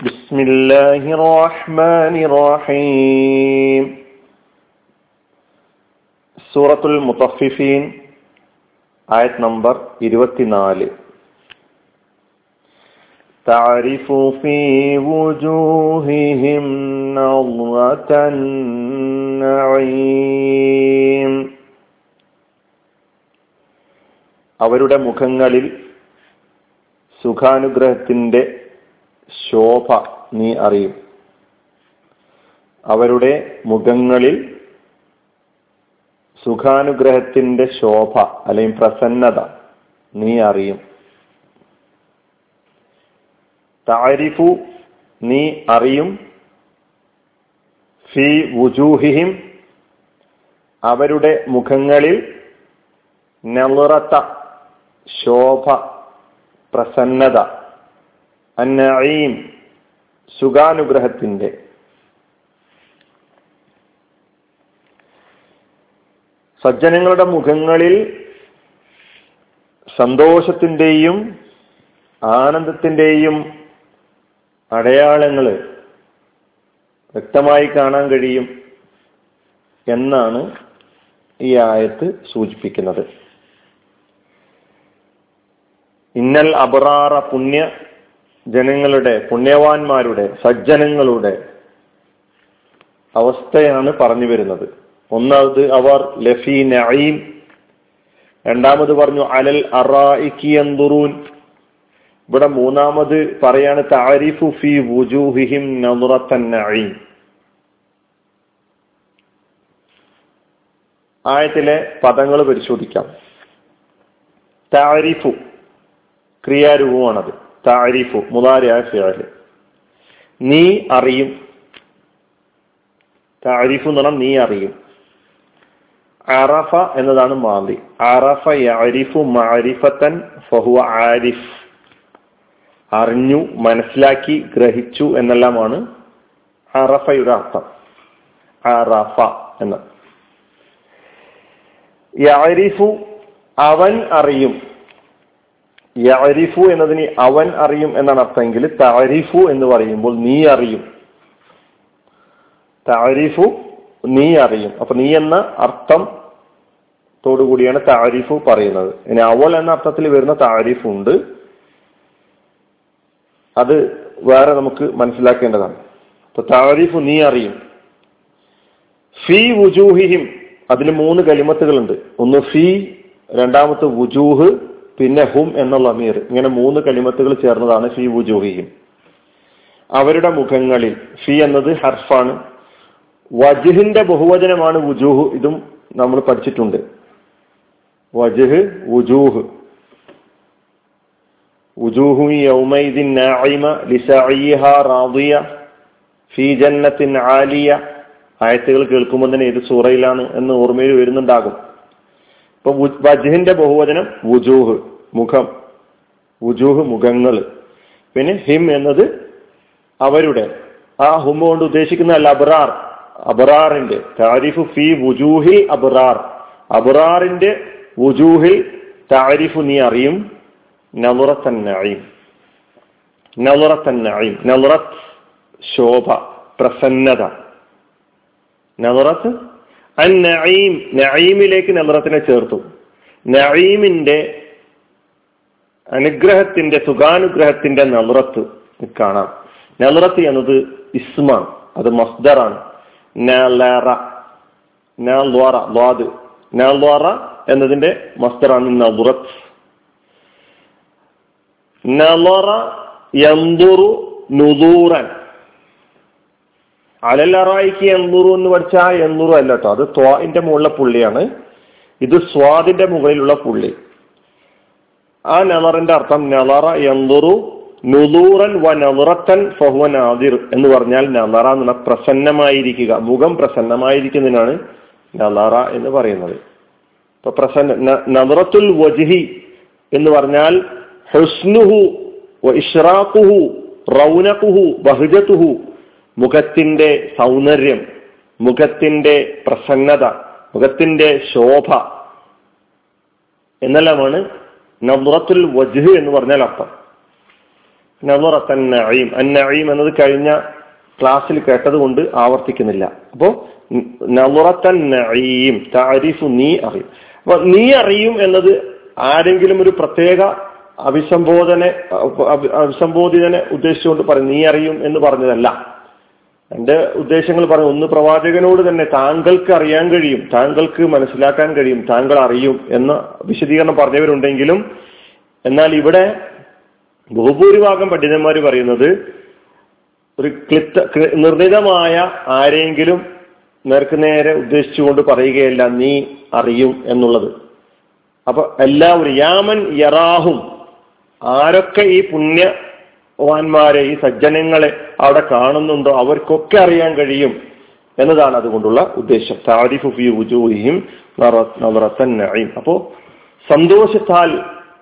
بسم الله الرحمن الرحيم സൂറത്തുൽ മുത്തഫിഫീൻ ആയത് നമ്പർ ഇരുപത്തിനാല് تعرف في وجوههم نظرة النعيم അവരുടെ മുഖങ്ങളിൽ സുഖാനുഗ്രഹത്തിന്റെ ശോഭ നീ അറിയും. അവരുടെ മുഖങ്ങളിൽ സുഖാനുഗ്രഹത്തിന്റെ ശോഭ അല്ലെങ്കിൽ പ്രസന്നത നീ അറിയും. താരിഫു നീ അറിയും. ഫി വുജൂഹിഹിം അവരുടെ മുഖങ്ങളിൽ നെളുറത്ത ശോഭ പ്രസന്നത അന്നഈം സുഖാനുഗ്രഹത്തിന്റെ സജ്ജനങ്ങളുടെ മുഖങ്ങളിൽ സന്തോഷത്തിന്റെയും ആനന്ദത്തിന്റെയും അടയാളങ്ങൾ വ്യക്തമായി കാണാൻ കഴിയും എന്നാണ് ഈ ആയത്ത് സൂചിപ്പിക്കുന്നത്. ഇന്നൽ അബറാറ പുണ്യ ജനങ്ങളുടെ പുണ്യവാന്മാരുടെ സജ്ജനങ്ങളുടെ അവസ്ഥയാണ് പറഞ്ഞു വരുന്നത്. ഒന്നാമത് അവർ ലഫി നഈം രണ്ടാമത് പറഞ്ഞു അലൽ അറായിക്കിയന്തുറൂൻ ഇവിടെ മൂന്നാമത് പറയാണ് താരിഫു ഫി വുജൂഹിഹിം നമുറത്തൻ നഈം. ആയത്തിലെ പദങ്ങൾ പരിശോധിക്കാം. താരിഫു ക്രിയാരൂപമാണത്. താരിഫു മുതാരിയായ ഫിയാൽ നീ അറിയും. താരിഫു എന്ന് പറഞ്ഞാൽ നീ അറിയും. അറഫ എന്നതാണ് മാന്തി. അറഫ യരിഫു മാരിഫത്തൻ ഫഹുവ ആരിഫ്. അറിഞ്ഞു മനസ്സിലാക്കി ഗ്രഹിച്ചു എന്നെല്ലാമാണ് അറഫയുടെ അർത്ഥം. അറഫ എന്ന്. യരിഫു അവൻ അറിയും. യരിഫു എന്നതിന് അവൻ അറിയും എന്നാണ് അർത്ഥമെങ്കിൽ താരിഫു എന്ന് പറയുമ്പോൾ നീ അറിയും. താരിഫു നീ അറിയും. അപ്പൊ നീ എന്ന അർത്ഥം കൂടിയാണ് താരിഫു പറയുന്നത്. ഇനി അവൽ എന്ന അർത്ഥത്തിൽ വരുന്ന താരിഫ് ഉണ്ട്. അത് വേറെ നമുക്ക് മനസ്സിലാക്കേണ്ടതാണ്. അപ്പൊ താരിഫു നീ അറിയും. ഫി വുജൂഹിഹിം അതിന് മൂന്ന് കലിമത്തുകളുണ്ട് ഒന്ന് ഫി രണ്ടാമത്തെ വുജൂഹ് പിന്നെ ഹും എന്നുള്ള അമീർ ഇങ്ങനെ മൂന്ന് കലിമത്തുകൾ ചേർന്നതാണ് ഫി വുജൂഹിഹിം. അവരുടെ മുഖങ്ങളിൽ ഫി എന്നത് ഹർഫാണ്. വജുഹിന്റെ ബഹുവചനമാണ് വുജൂഹ് ഇതും നമ്മൾ പഠിച്ചിട്ടുണ്ട്. വജുഹ് വുജൂഹ്. വുജൂഹു റാദിയ ഫീ ആലിയ. ആയത്തുകൾ കേൾക്കുമ്പോൾ തന്നെ ഏത് സൂറയിലാണ് എന്ന് ഓർമ്മയിൽ വരുന്നുണ്ടാകും. ഇപ്പൊ വജുഹിന്റെ ബഹുവചനം വുജൂഹ്. മുഖം വുജൂഹ് മുഖങ്ങൾ. പിന്നെ ഹിം എന്നത് അവരുടെ ആ ഹും കൊണ്ട് ഉദ്ദേശിക്കുന്ന അല്ല അബ്രാർ അബ്രാറിന്റെ താരിഫ് ഫി വുജൂഹിൽ അബ്രാർ അബ്രാറിന്റെ വുജൂഹിൽ താരിഫ് നീ അറിയും. നലുറത്തൻ നഈം. നലുറത്തൻ ശോഭ പ്രസന്നത. നലുറത്ത് അൻ നഈം. നഈമിലേക്ക് നലുറത്തിനെ ചേർത്തു. നഈമിന്റെ അനുഗ്രഹത്തിന്റെ സുഖാനുഗ്രഹത്തിന്റെ നലുറത്ത് കാണാം. നലുറത്ത് എന്നത് ഇസ്മാണ് അത് മസ്ദറാണ്. എന്നതിന്റെ മസ്ദറാണ് നലുറത്ത് നുദൂറൻ. അലലറായിക്ക് എന്തൂറു എന്ന് പഠിച്ചാൽ എന്തൂറു അല്ല കേട്ടോ അത് ത്വാന്റെ മുകളിലെ പുള്ളിയാണ്. ഇത് സ്വാദിന്റെ മുകളിലുള്ള പുള്ളി. ആ നെളറിന്റെ അർത്ഥം നലറ യന്തുറു നുദൂറൻ വ നലുറത്തൻ ഫഹുവ നാദിർ എന്ന് പറഞ്ഞാൽ നലറ എന്ന പ്രസന്നമായിരിക്കുക. മുഖം പ്രസന്നമായിരിക്കുന്നതിനാണ് നലറ എന്ന് പറയുന്നത്. ഇപ്പൊ പ്രസന്ന നലറത്തുൽ വജിഹി എന്ന് പറഞ്ഞാൽ ഹുസ്നുഹു ഇഷ്റാഖുഹു റൗനഖുഹു ബഹുജത്തുഹു മുഖത്തിന്റെ സൗന്ദര്യം മുഖത്തിന്റെ പ്രസന്നത മുഖത്തിന്റെ ശോഭ എന്നെല്ലാമാണ് നദ്റത്തുൽ വജ്ഹ് എന്ന് പറഞ്ഞാൽ അർത്ഥം. നവറത്ത് അന്നഅീം നഈം എന്നത് കഴിഞ്ഞ ക്ലാസ്സിൽ കേട്ടതുകൊണ്ട് ആവർത്തിക്കുന്നില്ല. അപ്പോ നവറത്തൻ നഈം താരിഫു നീ അറിയും. അപ്പൊ നീ അറിയും എന്നത് ആരെങ്കിലും ഒരു പ്രത്യേക അഭിസംബോധന അഭിസംബോധിതനെ ഉദ്ദേശിച്ചുകൊണ്ട് പറയും നീ അറിയും എന്ന് പറഞ്ഞതല്ല. എന്റെ ഉദ്ദേശങ്ങൾ പറഞ്ഞു ഒന്ന് പ്രവാചകനോട് തന്നെ താങ്കൾക്ക് അറിയാൻ കഴിയും താങ്കൾക്ക് മനസ്സിലാക്കാൻ കഴിയും താങ്കൾ അറിയും എന്ന വിശദീകരണം പറഞ്ഞവരുണ്ടെങ്കിലും എന്നാൽ ഇവിടെ ബഹുഭൂരിഭാഗം പണ്ഡിതന്മാർ പറയുന്നത് ഒരു ക്ലിപ്ത നിർണിതമായ ആരെങ്കിലും നേർക്ക് നേരെ ഉദ്ദേശിച്ചുകൊണ്ട് പറയുകയല്ല നീ അറിയും എന്നുള്ളത്. അപ്പൊ എല്ലാവരും യാമൻ യറാഹും ആരൊക്കെ ഈ പുണ്യവാന്മാരെ ഈ സജ്ജനങ്ങളെ അവിടെ കാണുന്നുണ്ടോ? അവർക്കൊക്കെ അറിയാൻ കഴിയും എന്നതാണ് അതുകൊണ്ടുള്ള ഉദ്ദേശം. താരിഫ് അപ്പോ സന്തോഷത്താൽ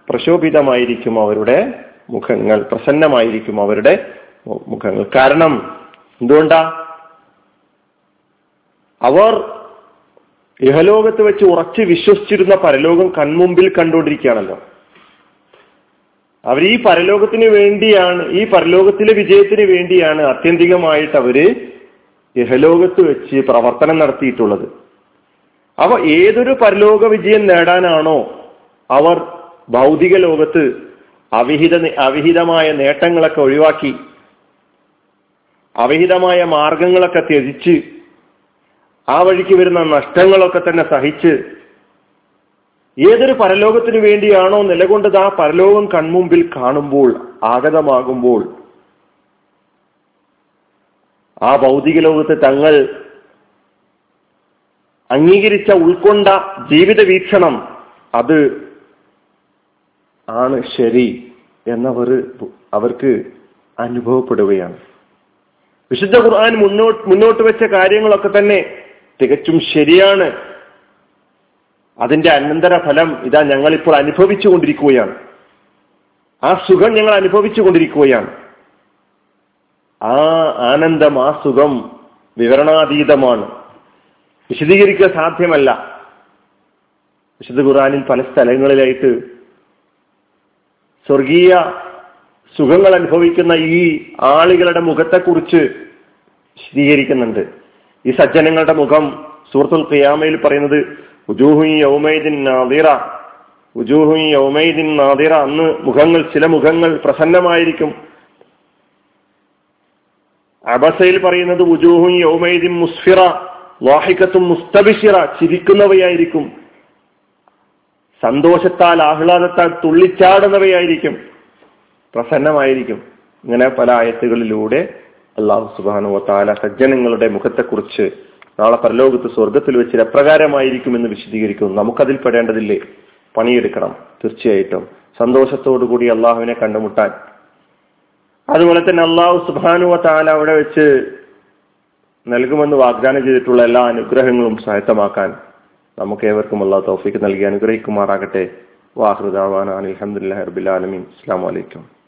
പ്രശോഭിതമായിരിക്കും അവരുടെ മുഖങ്ങൾ പ്രസന്നമായിരിക്കും അവരുടെ മുഖങ്ങൾ. കാരണം എന്തുകൊണ്ടാ? അവർ ഇഹലോകത്ത് വെച്ച് ഉറച്ച് വിശ്വസിച്ചിരുന്ന പരലോകം കൺമുമ്പിൽ കണ്ടുകൊണ്ടിരിക്കുകയാണല്ലോ. അവർ ഈ പരലോകത്തിന് വേണ്ടിയാണ് ഈ പരലോകത്തിലെ വിജയത്തിന് വേണ്ടിയാണ് ആത്യന്തികമായിട്ട് അവർ ഇഹലോകത്ത് വെച്ച് പ്രവർത്തനം നടത്തിയിട്ടുള്ളത്. അവ ഏതൊരു പരലോക വിജയം നേടാനാണോ അവർ ഭൗതിക ലോകത്ത് അവിഹിത അവിഹിതമായ നേട്ടങ്ങളൊക്കെ ഒഴിവാക്കി അവിഹിതമായ മാർഗങ്ങളൊക്കെ ത്യജിച്ച് ആ വഴിക്ക് വരുന്ന നഷ്ടങ്ങളൊക്കെ തന്നെ സഹിച്ച് ഏതൊരു പരലോകത്തിനു വേണ്ടിയാണോ നിലകൊണ്ടത് ആ പരലോകം കൺമുമ്പിൽ കാണുമ്പോൾ ആഗതമാകുമ്പോൾ? ആ ഭൗതിക ലോകത്ത് തങ്ങൾ അംഗീകരിച്ച ഉൾക്കൊണ്ട ജീവിത വീക്ഷണം അത് ആണ് ശരി എന്നവർ അവർക്ക് അനുഭവപ്പെടുകയാണ്. വിശുദ്ധ ഖുർആൻ മുന്നോട്ട് മുന്നോട്ട് വെച്ച കാര്യങ്ങളൊക്കെ തന്നെ തികച്ചും ശരിയാണ്. അതിന്റെ അനന്തര ഫലം ഇതാ ഞങ്ങളിപ്പോൾ അനുഭവിച്ചു കൊണ്ടിരിക്കുകയാണ് ആ സുഖം ഞങ്ങൾ അനുഭവിച്ചു കൊണ്ടിരിക്കുകയാണ് ആ ആനന്ദം ആ സുഖം വിവരണാതീതമാണ്. വിശദീകരിക്കുക സാധ്യമല്ല. വിശുദ്ധ ഖുറാനിൽ പല സ്ഥലങ്ങളിലായിട്ട് സ്വർഗീയ സുഖങ്ങൾ അനുഭവിക്കുന്ന ഈ ആളുകളുടെ മുഖത്തെക്കുറിച്ച് വിശദീകരിക്കുന്നുണ്ട്. ഈ സജ്ജനങ്ങളുടെ മുഖം സുഹൃത്തുൽ ഖിയാമയിൽ പറയുന്നത് നാദിറ. നാദിറ. അന്ന് മുഖങ്ങൾ ചില മുഖങ്ങൾ പ്രസന്നമായിരിക്കും. അബസയിൽ പറയുന്നത് യൗമൈദിൻ മുസ്ഫിറ വാഹിക്കത്തും മുസ്തബിഷിറ ചിരിക്കുന്നവയായിരിക്കും. സന്തോഷത്താൽ ആഹ്ലാദത്താൽ തുള്ളിച്ചാടുന്നവയായിരിക്കും. പ്രസന്നമായിരിക്കും. ഇങ്ങനെ പല ആയത്തുകളിലൂടെ അള്ളാഹു സുബാനുവ താല സജ്ജനങ്ങളുടെ മുഖത്തെക്കുറിച്ച് നാളെ പരലോകത്ത് സ്വർഗത്തിൽ വെച്ച് എപ്രകാരമായിരിക്കുമെന്ന് വിശദീകരിക്കുന്നു. നമുക്കതിൽ പെടേണ്ടതില്ലേ? പണിയെടുക്കണം തീർച്ചയായിട്ടും. സന്തോഷത്തോടു കൂടി അള്ളാഹുവിനെ കണ്ടുമുട്ടാൻ. അതുപോലെ തന്നെ അള്ളാഹു സുബാനുവ താല അവിടെ വെച്ച് നൽകുമെന്ന് വാഗ്ദാനം ചെയ്തിട്ടുള്ള എല്ലാ അനുഗ്രഹങ്ങളും സഹായത്തമാക്കാൻ നമുക്ക് ഏവർക്കും അള്ളാഹു തൗഫീക്ക് നൽകി അനുഗ്രഹിക്കുമാറാകട്ടെ. വാഹൃദാവാൻ അലഹമുല്ലാ ഹർബിലാലമീൻ അസ്സാം വലൈക്കും